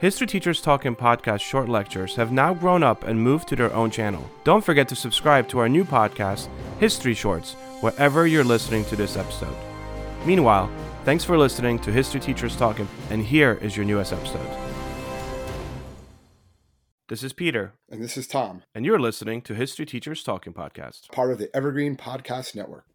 History Teachers Talking podcast short lectures have now grown up and moved to their own channel. Don't forget to subscribe to our new podcast, History Shorts, wherever you're listening to this episode. Meanwhile, thanks for listening to History Teachers Talking, and here is your newest episode. This is Peter, And this is Tom, and you're listening to History Teachers Talking podcast. part of the Evergreen Podcast Network.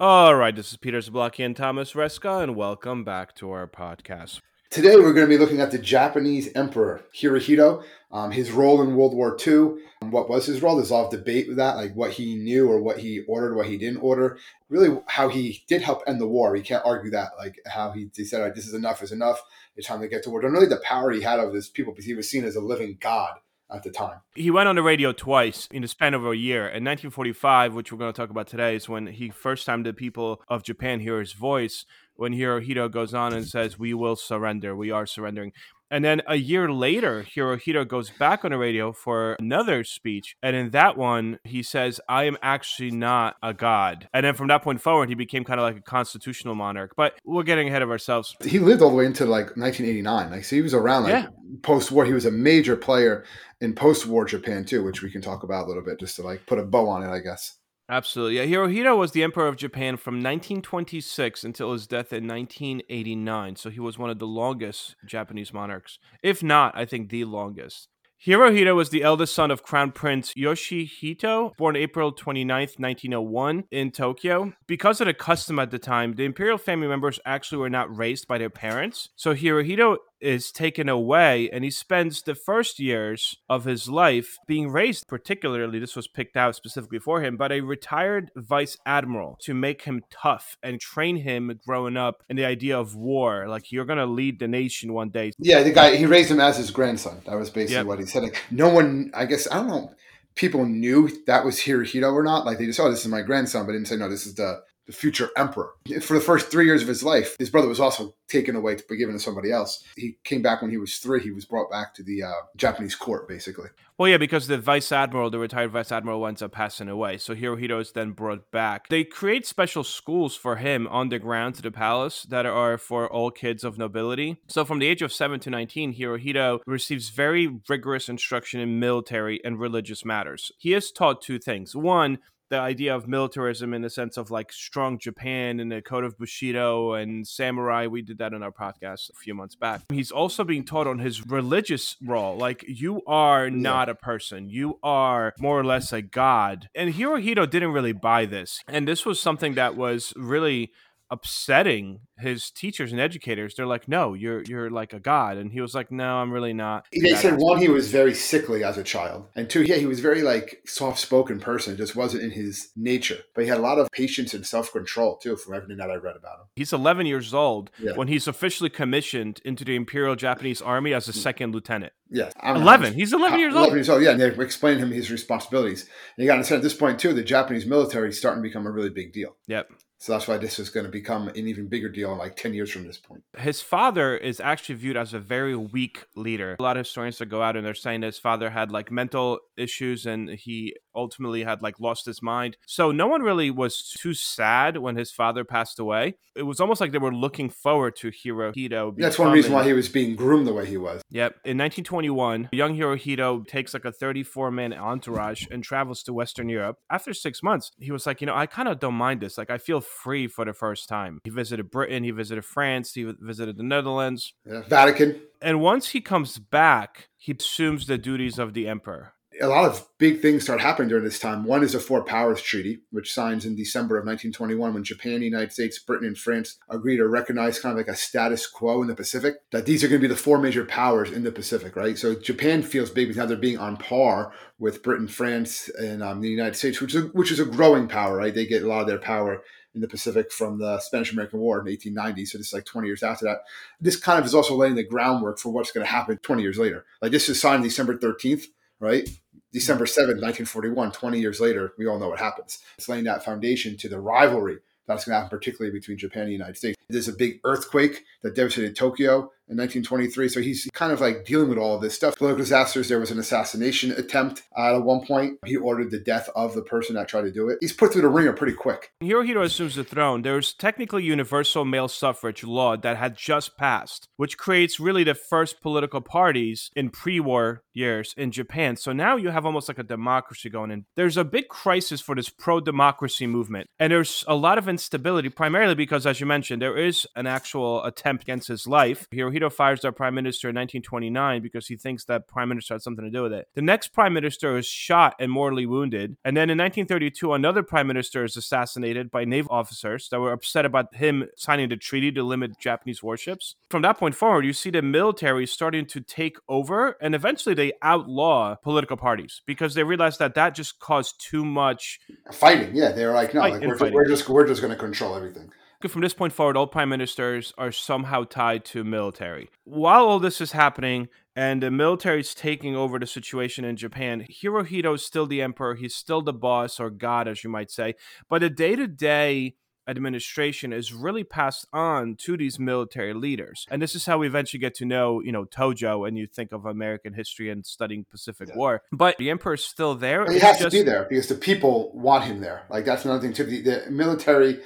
All right, this is Peter Zablocki and Thomas Reska, and welcome back to our podcast. Today, we're going to be looking at the Japanese Emperor Hirohito, um, his role in World War II. Um, What was his role? There's a lot of debate with that, like what he knew or what he ordered, what he didn't order. Really, how he did help end the war. We can't argue that. Like how he, he said, "All right, this is enough, is enough. It's time to get to war. And really, the power he had over his people because he was seen as a living god at the time. He went on the radio twice in the span of a year. In 1945, which we're going to talk about today, is when he first time the people of Japan hear his voice. When Hirohito goes on and says, "We will surrender. We are surrendering." And then a year later, Hirohito goes back on the radio for another speech, and in that one, he says, "I am actually not a god." And then from that point forward, he became kind of like a constitutional monarch. But we're getting ahead of ourselves. He lived all the way into like 1989. Like, so he was around like Yeah. post-war. He was a major player in post-war Japan too, which we can talk about a little bit, just to like put a bow on it, I guess. Absolutely. Yeah, Hirohito was the emperor of Japan from 1926 until his death in 1989. So he was one of the longest Japanese monarchs. If not, I think the longest. Hirohito was the eldest son of Crown Prince Yoshihito, born April 29th, 1901, in Tokyo. Because of the custom at the time, the imperial family members actually were not raised by their parents. So Hirohito is taken away and he spends the first years of his life being raised particularly this was picked out specifically for him by a retired vice admiral to make him tough and train him growing up in the idea of war like you're going to lead the nation one day Yeah, the guy he raised him as his grandson. That was basically Yep. what he said. Like, no one, I guess, I don't know, people knew that was Hirohito or not. Like they just, oh, this is my grandson, but didn't say no, this is the the future emperor. For the first three years of his life, his brother was also taken away to be given to somebody else. He came back when he was three. He was brought back to the uh, Japanese court, basically. Well, yeah, because the vice admiral, the retired vice admiral, ends up passing away. So Hirohito is then brought back. They create special schools for him underground to the palace that are for all kids of nobility. So from the age of 7 to 19, Hirohito receives very rigorous instruction in military and religious matters. He is taught two things. One, the idea of militarism in the sense of like strong Japan and the code of Bushido and samurai. We did that in our podcast a few months back. He's also being taught on his religious role. Like, you are not a person, you are more or less a god. And Hirohito didn't really buy this. And this was something that was really upsetting his teachers and educators. They're like, no, you're you're like a god. And he was like, no, I'm really not. They said one, he was very sickly as a child, and two, yeah, he was very like soft-spoken person. It just wasn't in his nature. But he had a lot of patience and self-control too, from everything that I read about him. He's 11 years old Yeah. when he's officially commissioned into the Imperial Japanese Army as a hmm. second lieutenant. Yeah, I don't know how 11. much- He's 11 years 11 old. years old, yeah. And they explained him his responsibilities. And you got to understand at this point, too, the Japanese military is starting to become a really big deal. Yep. So that's why this is going to become an even bigger deal in like 10 years from this point. His father is actually viewed as a very weak leader. A lot of historians that go out and they're saying his father had like mental issues and he ultimately had like lost his mind. So no one really was too sad when his father passed away. It was almost like they were looking forward to Hirohito. That's one reason why he was being groomed the way he was. Yep. In 1921, young Hirohito takes like a 34 man entourage and travels to Western Europe. After six months, he was like, you know, I kind of don't mind this. Like, I feel free for the first time. He visited Britain, he visited France, he visited the Netherlands. Yeah. Vatican. And once he comes back, he assumes the duties of the emperor. A lot of big things start happening during this time. One is the Four Powers Treaty, which signs in December of 1921 when Japan, the United States, Britain, and France agree to recognize kind of like a status quo in the Pacific, that these are going to be the four major powers in the Pacific, right? So Japan feels big because now they're being on par with Britain, France, and um, the United States, which is, a, which is a growing power, right? They get a lot of their power in the Pacific from the Spanish American War in 1890. So this is like 20 years after that. This kind of is also laying the groundwork for what's going to happen 20 years later. Like this is signed December 13th, right? December 7th, 1941, 20 years later, we all know what happens. It's laying that foundation to the rivalry that's going to happen, particularly between Japan and the United States. There's a big earthquake that devastated Tokyo in 1923. So he's kind of like dealing with all of this stuff. Political disasters. There was an assassination attempt at one point. He ordered the death of the person that tried to do it. He's put through the ringer pretty quick. Hirohito assumes the throne. There's technically universal male suffrage law that had just passed, which creates really the first political parties in pre-war years in Japan. So now you have almost like a democracy going in. There's a big crisis for this pro-democracy movement, and there's a lot of instability, primarily because, as you mentioned, there is an actual attempt against his life. Hirohito fires their prime minister in 1929 because he thinks that prime minister had something to do with it. The next prime minister is shot and mortally wounded. And then in 1932, another prime minister is assassinated by naval officers that were upset about him signing the treaty to limit Japanese warships. From that point forward, you see the military starting to take over, and eventually they outlaw political parties because they realize that that just caused too much fighting. Yeah, they were like, no, like, we're, just, we're just we're just going to control everything from this point forward, all prime ministers are somehow tied to military. While all this is happening and the military is taking over the situation in Japan, Hirohito is still the emperor. He's still the boss or god, as you might say. But the day to day administration is really passed on to these military leaders. And this is how we eventually get to know, you know, Tojo and you think of American history and studying Pacific yeah. War. But the emperor is still there. He has just... to be there because the people want him there. Like that's another thing too. The, the military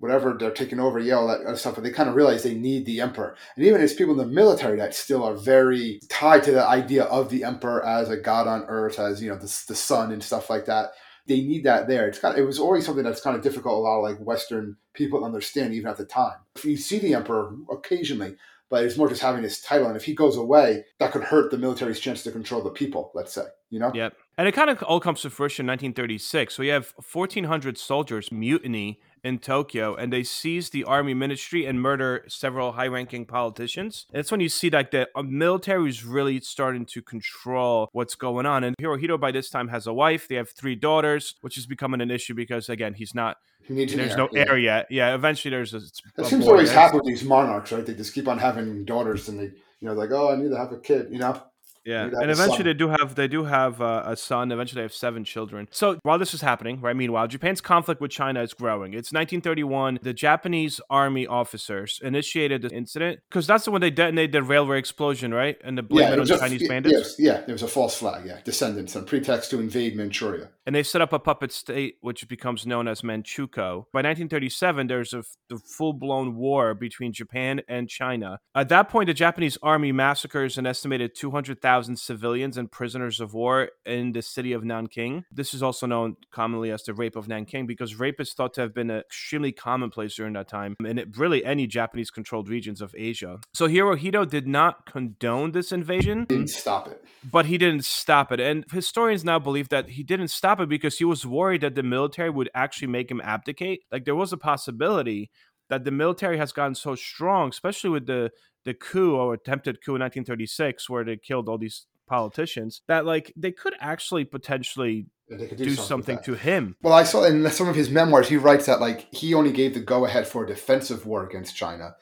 whatever they're taking over Yale, that stuff, but they kind of realize they need the emperor. And even it's people in the military that still are very tied to the idea of the emperor as a god on earth, as you know, the, the sun and stuff like that. They need that there. It's kind of, it was always something that's kind of difficult a lot of like Western people understand even at the time. If you see the emperor occasionally, but it's more just having his title. And if he goes away, that could hurt the military's chance to control the people, let's say, you know? Yep. And it kind of all comes to fruition in 1936. So you have 1,400 soldiers mutiny in Tokyo and they seize the army ministry and murder several high ranking politicians. And that's when you see like the uh, military is really starting to control what's going on. And Hirohito by this time has a wife, they have three daughters, which is becoming an issue because again, he's not there's heir, no yeah. heir yet. Yeah, eventually there's a. That seems to always happen with these monarchs, right? They just keep on having daughters, and they, you know, like, oh, I need to have a kid, you know. Yeah, and eventually they do have they do have uh, a son. Eventually, they have seven children. So while this is happening, right? Meanwhile, Japan's conflict with China is growing. It's 1931. The Japanese army officers initiated the incident because that's the when they detonated the railway explosion, right? And the blame yeah, it on Chinese bandits. Yes, yeah, there was a false flag. Yeah, descendants on pretext to invade Manchuria. And they set up a puppet state, which becomes known as Manchukuo. By 1937, there's a, a full blown war between Japan and China. At that point, the Japanese army massacres an estimated 200,000 thousand civilians and prisoners of war in the city of Nanking. This is also known commonly as the Rape of Nanking because rape is thought to have been extremely commonplace during that time in really any Japanese controlled regions of Asia. So Hirohito did not condone this invasion. Didn't stop it. But he didn't stop it. And historians now believe that he didn't stop it because he was worried that the military would actually make him abdicate. Like there was a possibility that the military has gotten so strong, especially with the the coup or attempted coup in 1936 where they killed all these politicians that like they could actually potentially do, do, something, something to him. Well, I saw in some of his memoirs he writes that like he only gave the go ahead for a defensive war against China,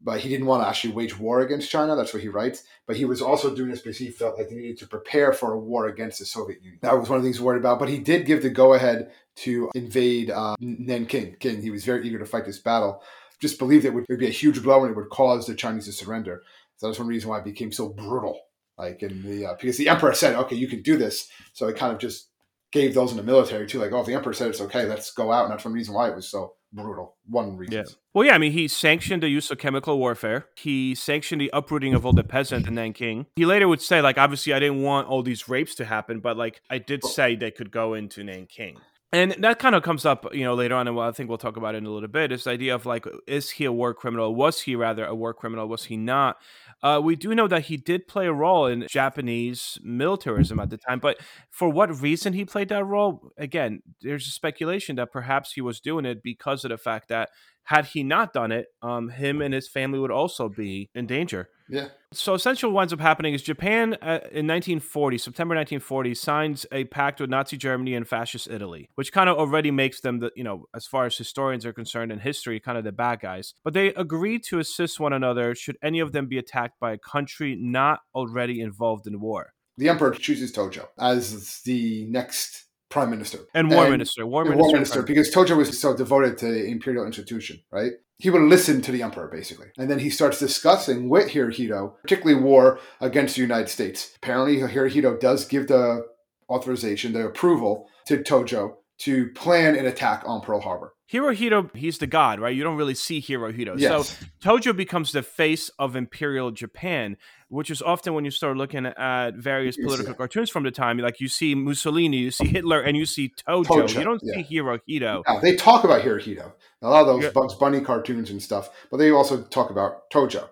but he didn't want to actually wage war against China. That's what he writes. But he was also doing this because he felt like he needed to prepare for a war against the Soviet Union. That was one of the things he worried about. But he did give the go ahead to invade uh, Nanking. King. He was very eager to fight this battle just believed it would, it would be a huge blow and it would cause the Chinese to surrender. So that's one reason why it became so brutal. Like in the uh, because the emperor said, "Okay, you can do this," so it kind of just gave those in the military too. Like, oh, if the emperor said it's okay, let's go out, and that's one reason why it was so brutal. One reason. Yeah. Well, yeah. I mean, he sanctioned the use of chemical warfare. He sanctioned the uprooting of all the peasants in Nanking. He later would say, like, obviously, I didn't want all these rapes to happen, but like, I did say they could go into Nanking and that kind of comes up, you know, later on, and I think we'll talk about it in a little bit. This idea of like, is he a war criminal? Was he rather a war criminal? Was he not? Uh, we do know that he did play a role in Japanese militarism at the time, but for what reason he played that role? Again, there's a speculation that perhaps he was doing it because of the fact that had he not done it, um, him and his family would also be in danger. Yeah. So essentially, what ends up happening is Japan uh, in 1940, September 1940, signs a pact with Nazi Germany and fascist Italy, which kind of already makes them the, you know, as far as historians are concerned in history, kind of the bad guys. But they agree to assist one another should any of them be attacked by a country not already involved in war. The emperor chooses Tojo as the next prime minister and war minister, war and minister, war minister, because Tojo was so devoted to the imperial institution, right? He would listen to the emperor basically, and then he starts discussing with Hirohito, particularly war against the United States. Apparently, Hirohito does give the authorization, the approval to Tojo to plan an attack on Pearl Harbor. Hirohito, he's the god, right? You don't really see Hirohito. Yes. So Tojo becomes the face of Imperial Japan, which is often when you start looking at various political yeah. cartoons from the time, like you see Mussolini, you see Hitler, and you see Tojo. Tojo, you don't yeah. see Hirohito. They talk about Hirohito, a lot of those Yeah. Bugs Bunny cartoons and stuff, but they also talk about Tojo.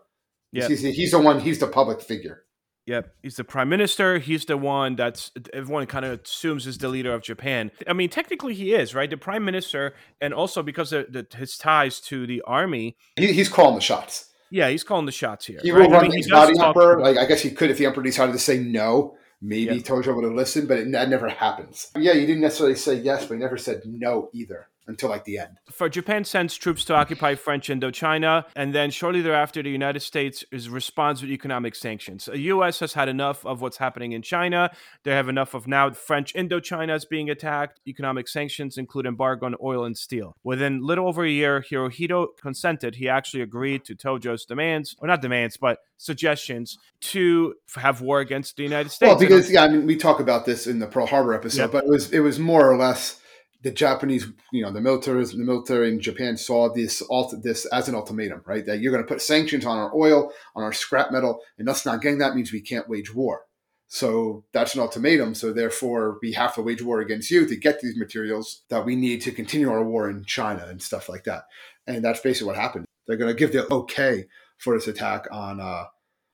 Yeah. He's, he's the one, he's the public figure. Yep, he's the prime minister. He's the one that's everyone kind of assumes is the leader of Japan. I mean, technically he is, right? The prime minister, and also because of the, his ties to the army. He, he's calling the shots. Yeah, he's calling the shots here. He right? will I run mean, he things does the talk- emperor. Like I guess he could if the emperor decided to say no. Maybe Yeah. Tojo would have listened, but it, that never happens. Yeah, he didn't necessarily say yes, but he never said no either until like the end. for Japan sends troops to occupy French Indochina, and then shortly thereafter, the United States is responds with economic sanctions. The U.S. has had enough of what's happening in China. They have enough of now French Indochina is being attacked. Economic sanctions include embargo on oil and steel. Within little over a year, Hirohito consented. He actually agreed to Tojo's demands, or not demands, but suggestions to have war against the United States. Well, because yeah, I mean, we talk about this in the Pearl Harbor episode, but it was it was more or less the Japanese, you know, the military, the military in Japan saw this this as an ultimatum, right? That you're going to put sanctions on our oil, on our scrap metal, and us not getting that means we can't wage war. So that's an ultimatum. So therefore, we have to wage war against you to get these materials that we need to continue our war in China and stuff like that. And that's basically what happened. They're going to give the okay for this attack on uh,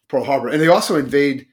Pearl Harbor, and they also invade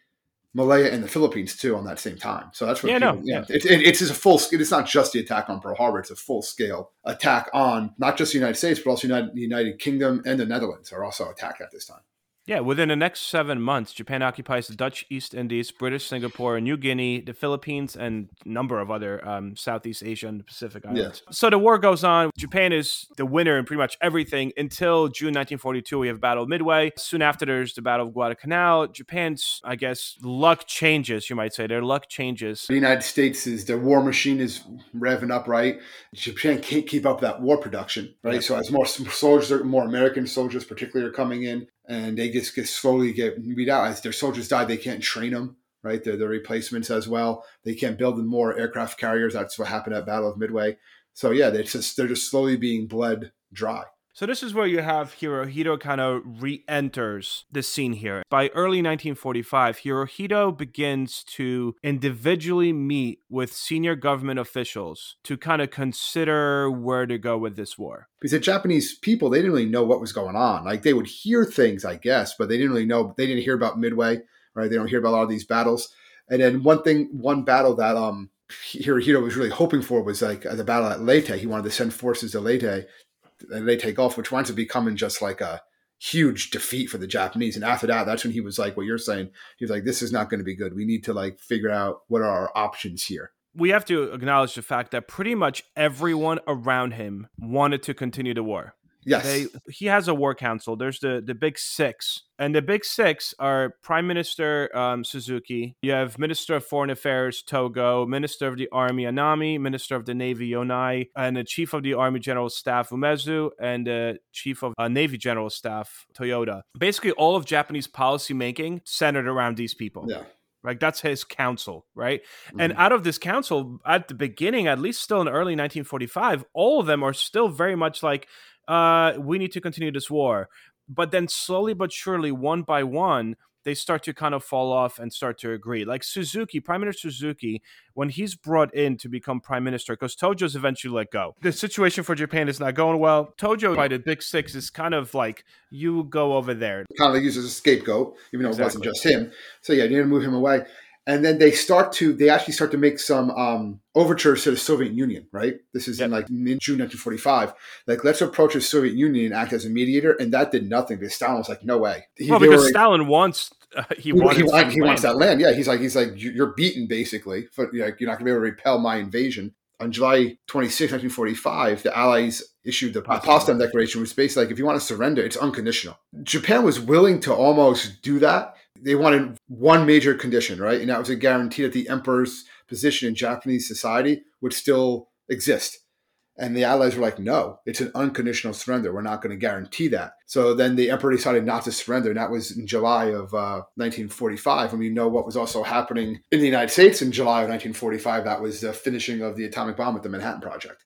Malaya and the Philippines too on that same time. So that's what Yeah, people, no, yeah, It, it, it's a full. It's not just the attack on Pearl Harbor; it's a full scale attack on not just the United States, but also United, the United Kingdom and the Netherlands are also attacked at this time. Yeah, within the next seven months, Japan occupies the Dutch East Indies, British Singapore, New Guinea, the Philippines, and a number of other um, Southeast Asia and Pacific islands. So the war goes on. Japan is the winner in pretty much everything until June 1942. We have Battle of Midway. Soon after, there's the Battle of Guadalcanal. Japan's, I guess, luck changes. You might say their luck changes. The United States is their war machine is revving up, right? Japan can't keep up that war production, right? Yeah. So as more soldiers, more American soldiers, particularly, are coming in, and they just get slowly get weed out as their soldiers die. They can't train them, right? They're the replacements as well. They can't build more aircraft carriers. That's what happened at Battle of Midway. So yeah, they just they're just slowly being bled dry. So this is where you have Hirohito kind of re-enters the scene here. By early 1945, Hirohito begins to individually meet with senior government officials to kind of consider where to go with this war. because the Japanese people they didn't really know what was going on. Like they would hear things, I guess, but they didn't really know. They didn't hear about Midway, right? They don't hear about a lot of these battles. And then one thing, one battle that um Hirohito was really hoping for was like the battle at Leyte. He wanted to send forces to Leyte, uh, take off, which winds up becoming just like a huge defeat for the Japanese. And after that, that's when he was like, what you're saying. He was like, this is not going to be good. We need to like figure out what are our options here. We have to acknowledge the fact that pretty much everyone around him wanted to continue the war. Yes. They, he has a war council. There's the the big six, and the big six are Prime Minister um, Suzuki. You have Minister of Foreign Affairs Togo, Minister of the Army Anami, Minister of the Navy Yonai, and the Chief of the Army General Staff Umezu, and the Chief of uh, Navy General Staff Toyoda. Basically, all of Japanese policy making centered around these people. yeah. Like that's his council, right? Mm-hmm. And out of this council, at the beginning, at least still in early 1945, all of them are still very much like, uh, we need to continue this war. But then slowly but surely, one by one, they start to kind of fall off and start to agree. Like Suzuki, Prime Minister Suzuki, when he's brought in to become prime minister, because Tojo's eventually let go. The situation for Japan is not going well. Tojo, by the Big Six, is kind of like, you go over there. kind of like used as a scapegoat, even though it wasn't just him. So yeah, you need to move him away. And then they start to they actually start to make some um, overtures to the Soviet Union, right? This is in like mid June 1945. Like let's approach the Soviet Union and act as a mediator, and that did nothing. Because Stalin was like, no way. He, Well, because were- Stalin wants, uh, he he, he, he wants that land. Yeah, he's like he's like "You- you're beaten basically. Like, you're not gonna be able to repel my invasion. On July 26, 1945, the Allies issued the Potsdam Declaration, which is basically like if you want to surrender, it's unconditional. Japan was willing to almost do that. They wanted one major condition, right? And that was a guarantee that the emperor's position in Japanese society would still exist. And the Allies were like, no, it's an unconditional surrender. We're not going to guarantee that. So then the emperor decided not to surrender. And that was in July of uh, 1945. And we know what was also happening in the United States in July of 1945. That was the finishing of the atomic bomb with the Manhattan Project.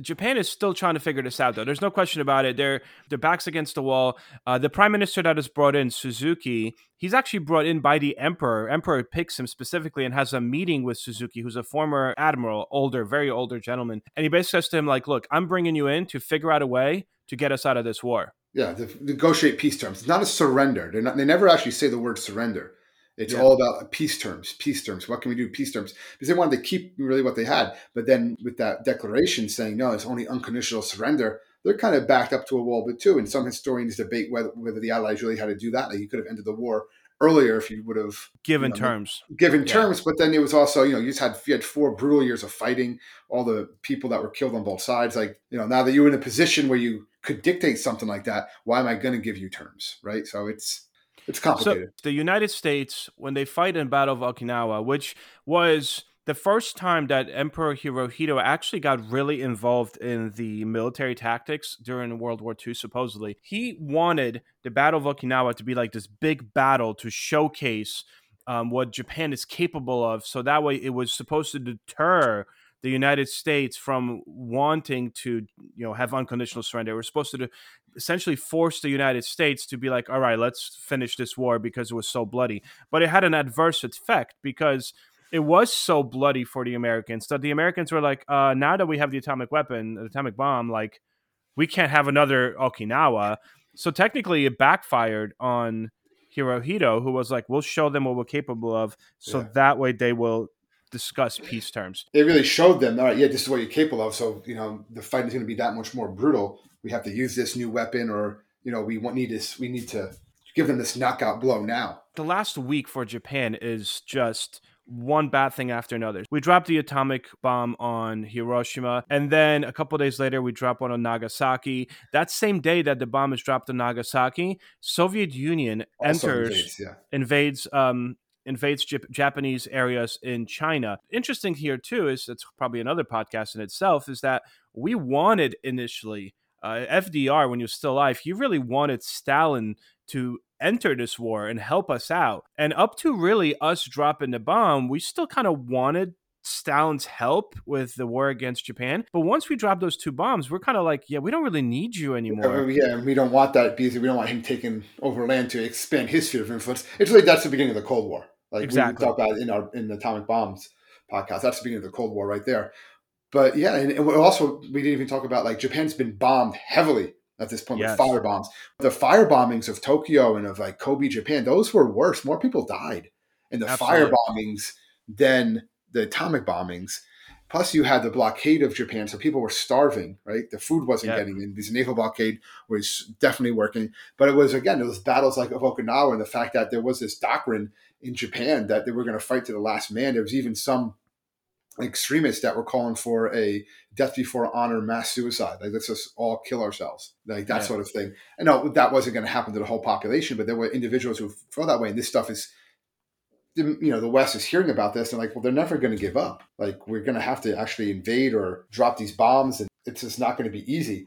Japan is still trying to figure this out, though. There's no question about it. Their their backs against the wall. Uh, the prime minister that is brought in, Suzuki, he's actually brought in by the emperor. Emperor picks him specifically and has a meeting with Suzuki, who's a former admiral, older, very older gentleman, and he basically says to him, like, "Look, I'm bringing you in to figure out a way to get us out of this war." Yeah, negotiate peace terms. It's not a surrender. Not, they never actually say the word surrender. It's yeah. all about uh, peace terms, peace terms. What can we do? Peace terms. Because they wanted to keep really what they had. But then with that declaration saying, no, it's only unconditional surrender, they're kind of backed up to a wall but too. And some historians debate whether, whether the Allies really had to do that. Like you could have ended the war earlier if you would have given you know, terms. Given yeah. terms, but then it was also, you know, you just had you had four brutal years of fighting, all the people that were killed on both sides. Like, you know, now that you're in a position where you could dictate something like that, why am I going to give you terms? Right. So it's it's complicated. So the United States, when they fight in Battle of Okinawa, which was the first time that Emperor Hirohito actually got really involved in the military tactics during World War II, supposedly, he wanted the Battle of Okinawa to be like this big battle to showcase um, what Japan is capable of. So that way it was supposed to deter the United States from wanting to, you know, have unconditional surrender. We're supposed to essentially force the United States to be like, all right, let's finish this war because it was so bloody. But it had an adverse effect because it was so bloody for the Americans that the Americans were like, uh, now that we have the atomic weapon, the atomic bomb, like we can't have another Okinawa. So technically, it backfired on Hirohito, who was like, we'll show them what we're capable of, so yeah. that way they will discuss peace terms. It really showed them, all right, yeah, this is what you're capable of. So, you know, the fight is going to be that much more brutal. We have to use this new weapon, or, you know, we want, need this, we need to give them this knockout blow now. The last week for Japan is just one bad thing after another. We dropped the atomic bomb on Hiroshima, and then a couple days later, we drop one on Nagasaki. That same day that the bomb is dropped on Nagasaki, Soviet Union also enters, invades, yeah. invades um, invades Japanese areas in China. Interesting here too is it's probably another podcast in itself is that we wanted initially uh, FDR when he was still alive, he really wanted Stalin to enter this war and help us out. And up to really us dropping the bomb, we still kind of wanted Stalin's help with the war against Japan. But once we drop those two bombs, we're kind of like, yeah, we don't really need you anymore. Yeah, we don't want that because we don't want him taking over land to expand his sphere of influence. It's really that's the beginning of the Cold War. Like exactly. we talk about in our in the atomic bombs podcast. That's the beginning of the Cold War right there. But yeah, and, and also we didn't even talk about like Japan's been bombed heavily at this point yes. with fire bombs. The fire bombings of Tokyo and of like Kobe, Japan, those were worse. More people died in the Absolutely. fire bombings than the atomic bombings. Plus, you had the blockade of Japan, so people were starving. Right, the food wasn't yeah. getting in. This naval blockade was definitely working, but it was again, it was battles like of Okinawa and the fact that there was this doctrine in Japan that they were going to fight to the last man. There was even some extremists that were calling for a death before honor mass suicide. Like let's just all kill ourselves. Like that yeah. sort of thing. And no that wasn't going to happen to the whole population but there were individuals who felt that way. And this stuff is you know the west is hearing about this and like well they're never going to give up. Like we're going to have to actually invade or drop these bombs and it's just not going to be easy.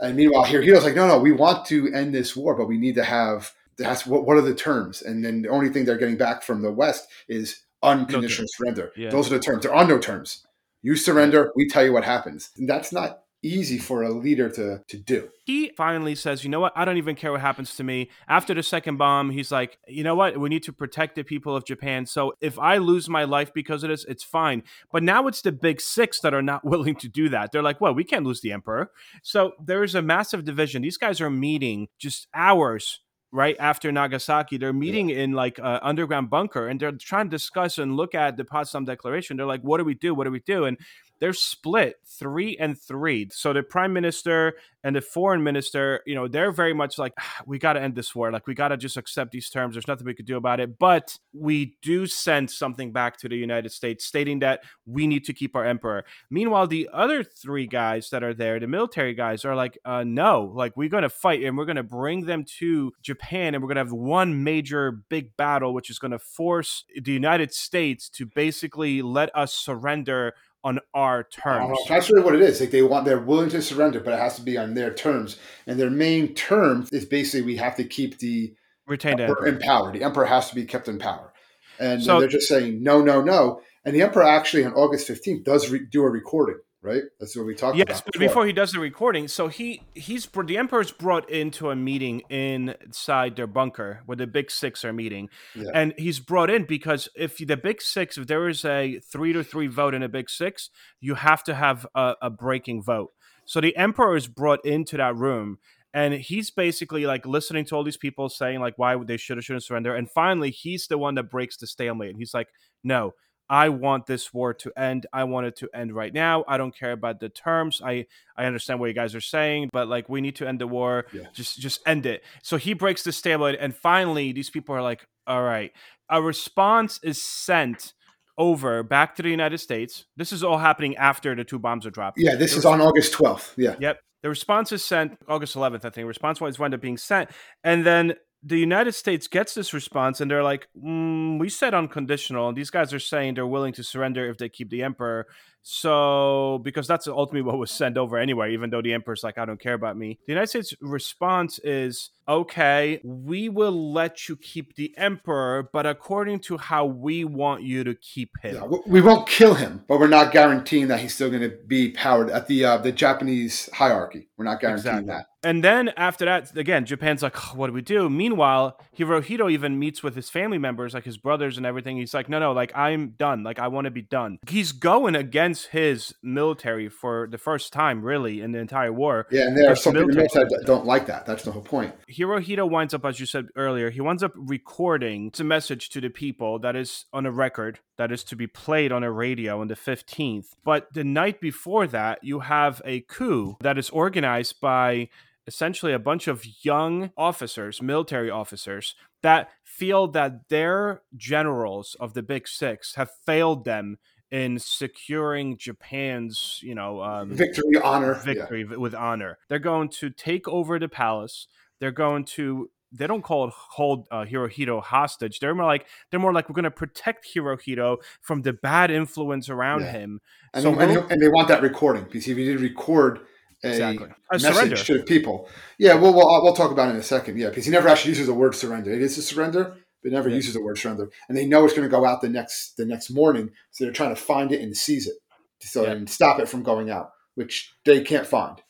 And meanwhile Hirohito's like no no we want to end this war but we need to have that's what, what are the terms? And then the only thing they're getting back from the West is unconditional no surrender. Yeah. Those are the terms. There are no terms. You surrender, we tell you what happens. And that's not easy for a leader to to do. He finally says, "You know what? I don't even care what happens to me." After the second bomb, he's like, "You know what? We need to protect the people of Japan. So if I lose my life because of this, it's fine." But now it's the big 6 that are not willing to do that. They're like, "Well, we can't lose the emperor." So there is a massive division. These guys are meeting just hours right after Nagasaki. They're meeting yeah. in like an underground bunker and they're trying to discuss and look at the Potsdam Declaration. They're like, what do we do? What do we do? And they're split three and three. So the prime minister and the foreign minister, you know, they're very much like, ah, we got to end this war. Like, we got to just accept these terms. There's nothing we could do about it. But we do send something back to the United States stating that we need to keep our emperor. Meanwhile, the other three guys that are there, the military guys, are like, uh, no, like, we're going to fight and we're going to bring them to Japan and we're going to have one major big battle, which is going to force the United States to basically let us surrender on our terms. Uh, that's really what it is. Like they want, they're willing to surrender, but it has to be on their terms. And their main term is basically we have to keep the retained emperor, emperor. in power. The emperor has to be kept in power. And so, they're just saying no, no, no. And the emperor actually on August fifteenth does re- do a recording right? That's what we talked yes, about. Yes, but before he does the recording, so he he's the emperor's brought into a meeting inside their bunker where the big six are meeting, yeah. and he's brought in because if the big six, if there is a three to three vote in a big six, you have to have a, a breaking vote. So the emperor is brought into that room. And he's basically like listening to all these people saying like why they should or shouldn't surrender. And finally, he's the one that breaks the stalemate. And he's like, "No, I want this war to end. I want it to end right now. I don't care about the terms. I I understand what you guys are saying, but like we need to end the war. Yeah. Just just end it. So he breaks the stalemate, and finally these people are like, all right, a response is sent over back to the United States. This is all happening after the two bombs are dropped. Yeah, this is on August 12th. Yeah. Yep. The response is sent August 11th, I think. Response was wound up being sent. And then the United States gets this response and they're like, mm, we said unconditional. And these guys are saying they're willing to surrender if they keep the emperor. So, because that's ultimately what was sent over anyway, even though the emperor's like, I don't care about me. The United States response is, okay, we will let you keep the emperor, but according to how we want you to keep him. Yeah, we won't kill him, but we're not guaranteeing that he's still going to be powered at the uh, the Japanese hierarchy. We're not guaranteeing exactly. that. And then after that, again, Japan's like, oh, what do we do? Meanwhile, Hirohito even meets with his family members, like his brothers and everything. He's like, no, no, like I'm done. Like I want to be done. He's going against his military for the first time, really, in the entire war. Yeah, and there are some people that don't like that. That's the whole point. Hirohito winds up, as you said earlier, he winds up recording a message to the people that is on a record that is to be played on a radio on the 15th. But the night before that, you have a coup that is organized by essentially a bunch of young officers, military officers, that feel that their generals of the Big Six have failed them in securing Japan's, you know, um, victory, honor, victory yeah. with honor. They're going to take over the palace. They're going to. They don't call it hold uh, Hirohito hostage. They're more like they're more like we're going to protect Hirohito from the bad influence around yeah. him. And, so and, and, they want that recording because if you did record a, exactly. a message surrender. to people. Yeah, well, we'll we'll talk about it in a second. Yeah, because he never actually uses the word surrender. It is a surrender, but never yeah. uses the word surrender. And they know it's going to go out the next the next morning, so they're trying to find it and seize it, so yeah. and stop it from going out, which they can't find.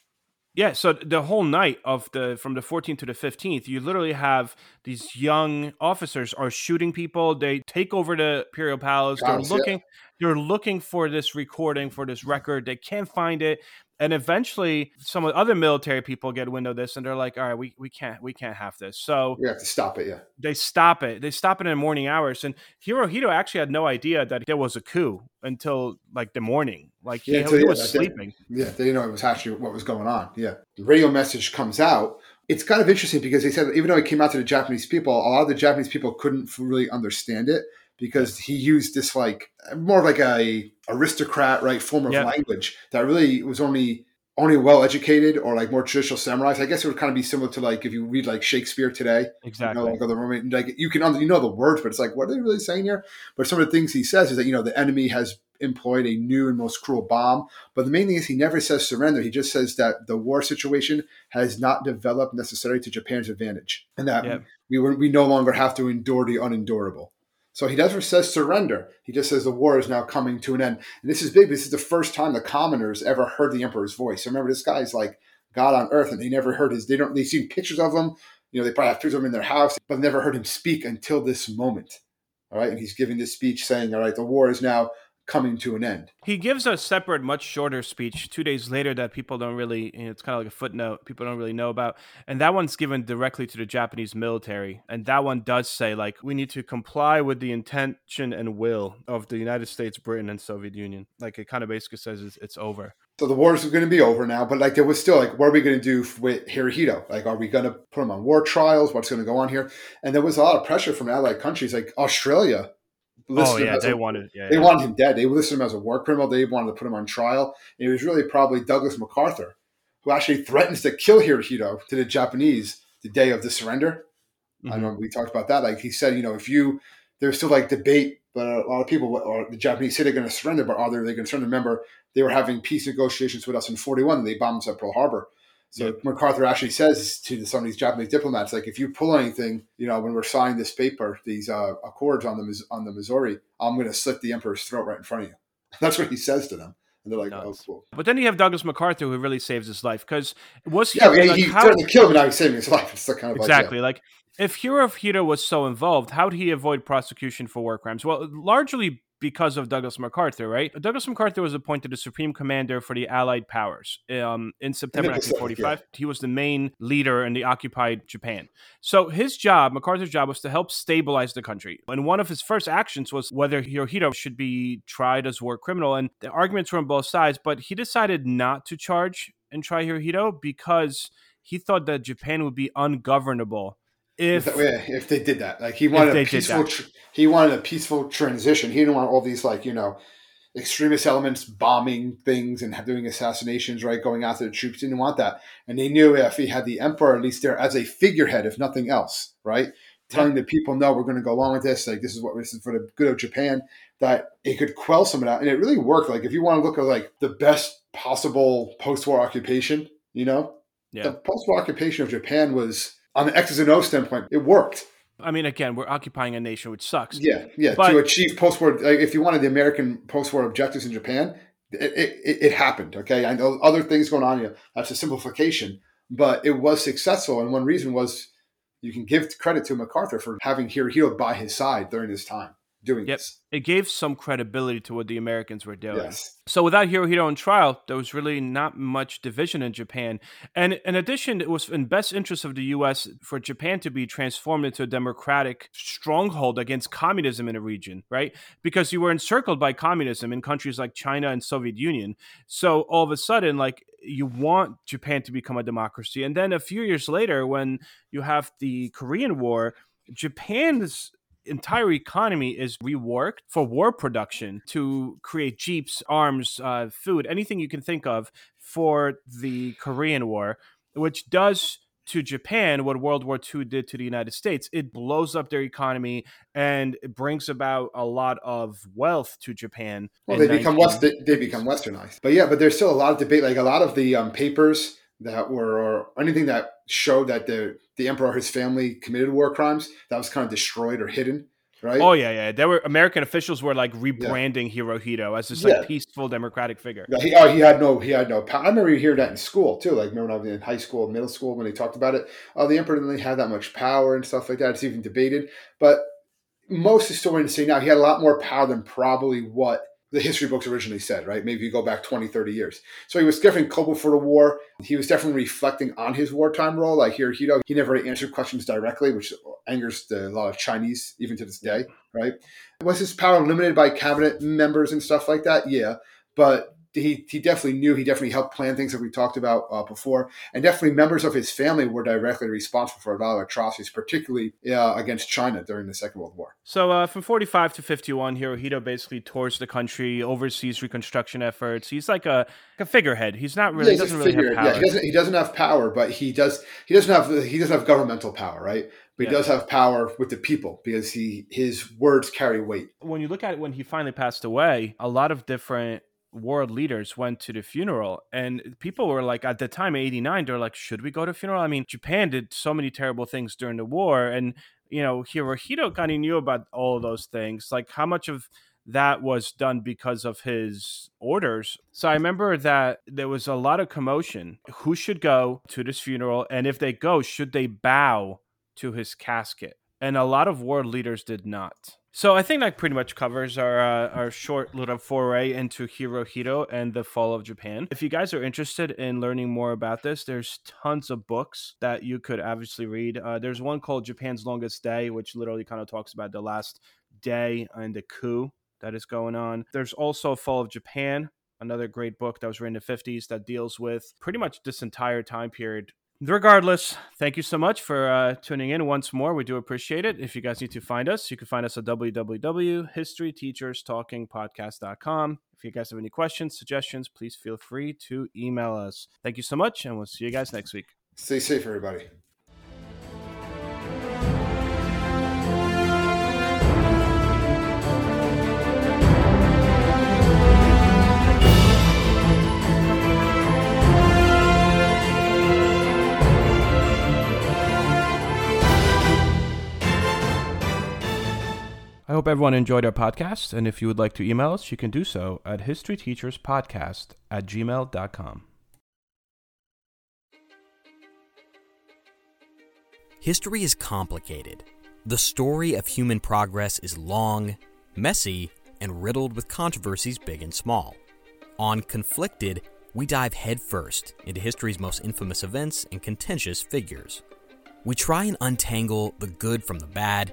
Yeah, so the whole night of the from the 14th to the 15th, you literally have these young officers are shooting people. They take over the Imperial Palace. They're looking, yeah. they're looking for this recording for this record. They can't find it and eventually some of the other military people get wind of this and they're like all right we, we can't we can't have this. So we have to stop it yeah. they stop it. They stop it in the morning hours and hirohito actually had no idea that there was a coup until like the morning. Like yeah, he, he yeah, was sleeping. Yeah they didn't know it was actually what was going on yeah. The radio message comes out. It's kind of interesting because they said even though it came out to the japanese people a lot of the japanese people couldn't really understand it because he used this like more like a aristocrat right form of yep. language that really was only only well educated or like more traditional samurais. I guess it would kind of be similar to like if you read like Shakespeare today. Exactly. You know, like other Roman, like you can you know the words, but it's like what are they really saying here? But some of the things he says is that you know the enemy has employed a new and most cruel bomb. But the main thing is he never says surrender. He just says that the war situation has not developed necessarily to Japan's advantage, and that yep. we we no longer have to endure the unendurable. So he never says surrender. He just says the war is now coming to an end. And this is big. This is the first time the commoners ever heard the emperor's voice. So remember, this guy's like God on earth, and they never heard his. They don't. They seen pictures of him. You know, they probably have pictures of him in their house, but never heard him speak until this moment. All right, and he's giving this speech saying, "All right, the war is now coming to an end. He gives a separate, much shorter speech two days later that people don't really, you know, it's kind of like a footnote, people don't really know about. And that one's given directly to the Japanese military. And that one does say, like, we need to comply with the intention and will of the United States, Britain, and Soviet Union. Like, it kind of basically says it's, it's over. So the war is going to be over now, but like there was still like, what are we going to do with Hirohito? Like, are we going to put him on war trials? What's going to go on here? And there was a lot of pressure from allied countries, like Australia oh yeah, they a, wanted yeah, they yeah. wanted him dead. They listed him as a war criminal. They wanted to put him on trial. And it was really probably Douglas MacArthur who actually threatens to kill Hirohito to the Japanese the day of the surrender. Mm-hmm. I know we talked about that. Like he said, you know, if you there's still like debate, but a lot of people or the Japanese say they're going to surrender, but are they going to surrender? Remember, they were having peace negotiations with us in '41, and they bombed us at Pearl Harbor. So yep. MacArthur actually says to some of these Japanese diplomats, like, if you pull anything, you know, when we're signing this paper, these uh, accords on the on the Missouri, I'm going to slit the emperor's throat right in front of you. That's what he says to them. And they're like, oh, cool. But then you have Douglas MacArthur who really saves his life because was he? Yeah, like, he how, threatened to kill him, and now he's saving his life. It's kind of exactly like, yeah. like if Hirohito was so involved, how did he avoid prosecution for war crimes? Well, largely because of Douglas MacArthur, right? Douglas MacArthur was appointed the supreme commander for the Allied powers um, in September 1945. Yeah. He was the main leader in the occupied Japan. So his job, MacArthur's job, was to help stabilize the country. And one of his first actions was whether Hirohito should be tried as war criminal. And the arguments were on both sides, but he decided not to charge and try Hirohito because he thought that Japan would be ungovernable if if they did that. Like he wanted a peaceful tr- he wanted a peaceful transition. He didn't want all these like you know extremist elements bombing things and doing assassinations, right? Going after the troops. He didn't want that, and they knew if he had the emperor at least there as a figurehead, if nothing else, right? Telling the people, no, we're going to go along with this. Like this is what this is for the good of Japan. That it could quell some of that, and it really worked. Like if you want to look at like the best possible post-war occupation, you know, yeah. the post-war occupation of Japan was on the X's and O's standpoint, it worked. I mean, again, we're occupying a nation, which sucks. Yeah, yeah. But, to achieve post-war, like, if you wanted the American post-war objectives in Japan, it, it, it, happened. Okay, I know other things going on here. That's a simplification, but it was successful, and one reason was you can give credit to MacArthur for having Hirohito by his side during this time doing yep. this. It gave some credibility to what the Americans were doing. Yes. So without Hirohito on trial, there was really not much division in Japan. And in addition, it was in best interest of the U.S. for Japan to be transformed into a democratic stronghold against communism in the region, right? Because you were encircled by communism in countries like China and Soviet Union. So all of a sudden, like you want Japan to become a democracy. And then a few years later, when you have the Korean War, Japan's entire economy is reworked for war production to create jeeps, arms, uh, food, anything you can think of for the Korean War, which does to Japan what World War II did to the United States. It blows up their economy and it brings about a lot of wealth to Japan. Well, they become West, they, they, become westernized. But yeah, but there's still a lot of debate. Like a lot of the um, papers that were or anything that showed that the the emperor or his family committed war crimes that was kind of destroyed or hidden right oh yeah yeah there were american officials were like rebranding yeah. hirohito as this like yeah. peaceful democratic figure yeah, he, oh, he had no he had no power. i remember hearing that in school too like remember when i was in high school middle school when they talked about it oh the emperor didn't really have that much power and stuff like that it's even debated but most historians say now he had a lot more power than probably what the history books originally said, right? Maybe you go back 20, 30 years. So he was definitely culpable for the war. He was definitely reflecting on his wartime role. Like here, he never answered questions directly, which angers the, a lot of Chinese, even to this day, right? Was his power limited by cabinet members and stuff like that? Yeah. But he, he definitely knew he definitely helped plan things that we talked about uh, before and definitely members of his family were directly responsible for a lot of atrocities particularly uh, against china during the second world war so uh, from 45 to 51 hirohito basically tours the country oversees reconstruction efforts he's like a, a figurehead he's not really yeah, he doesn't really have power. Yeah, he doesn't, he doesn't have power but he does he doesn't have he doesn't have governmental power right but he yeah. does have power with the people because he his words carry weight. When you look at it when he finally passed away, a lot of different world leaders went to the funeral and people were like at the time 89 they're like should we go to funeral i mean japan did so many terrible things during the war and you know, Hirohito kind of knew about all those things. Like how much of that was done because of his orders. So I remember that there was a lot of commotion. Who should go to this funeral? And if they go, should they bow to his casket? And a lot of world leaders did not. So I think that pretty much covers our uh, our short little foray into Hirohito and the fall of Japan. If you guys are interested in learning more about this, there's tons of books that you could obviously read. Uh, there's one called Japan's Longest Day, which literally kind of talks about the last day and the coup that is going on. There's also Fall of Japan, another great book that was written in the 50s that deals with pretty much this entire time period. Regardless, thank you so much for uh, tuning in once more. We do appreciate it. If you guys need to find us, you can find us at www.historyteacherstalkingpodcast.com. If you guys have any questions, suggestions, please feel free to email us. Thank you so much, and we'll see you guys next week. Stay safe, everybody. I hope everyone enjoyed our podcast, and if you would like to email us, you can do so at historyteacherspodcast at gmail.com. History is complicated. The story of human progress is long, messy, and riddled with controversies big and small. On Conflicted, we dive headfirst into history's most infamous events and contentious figures. We try and untangle the good from the bad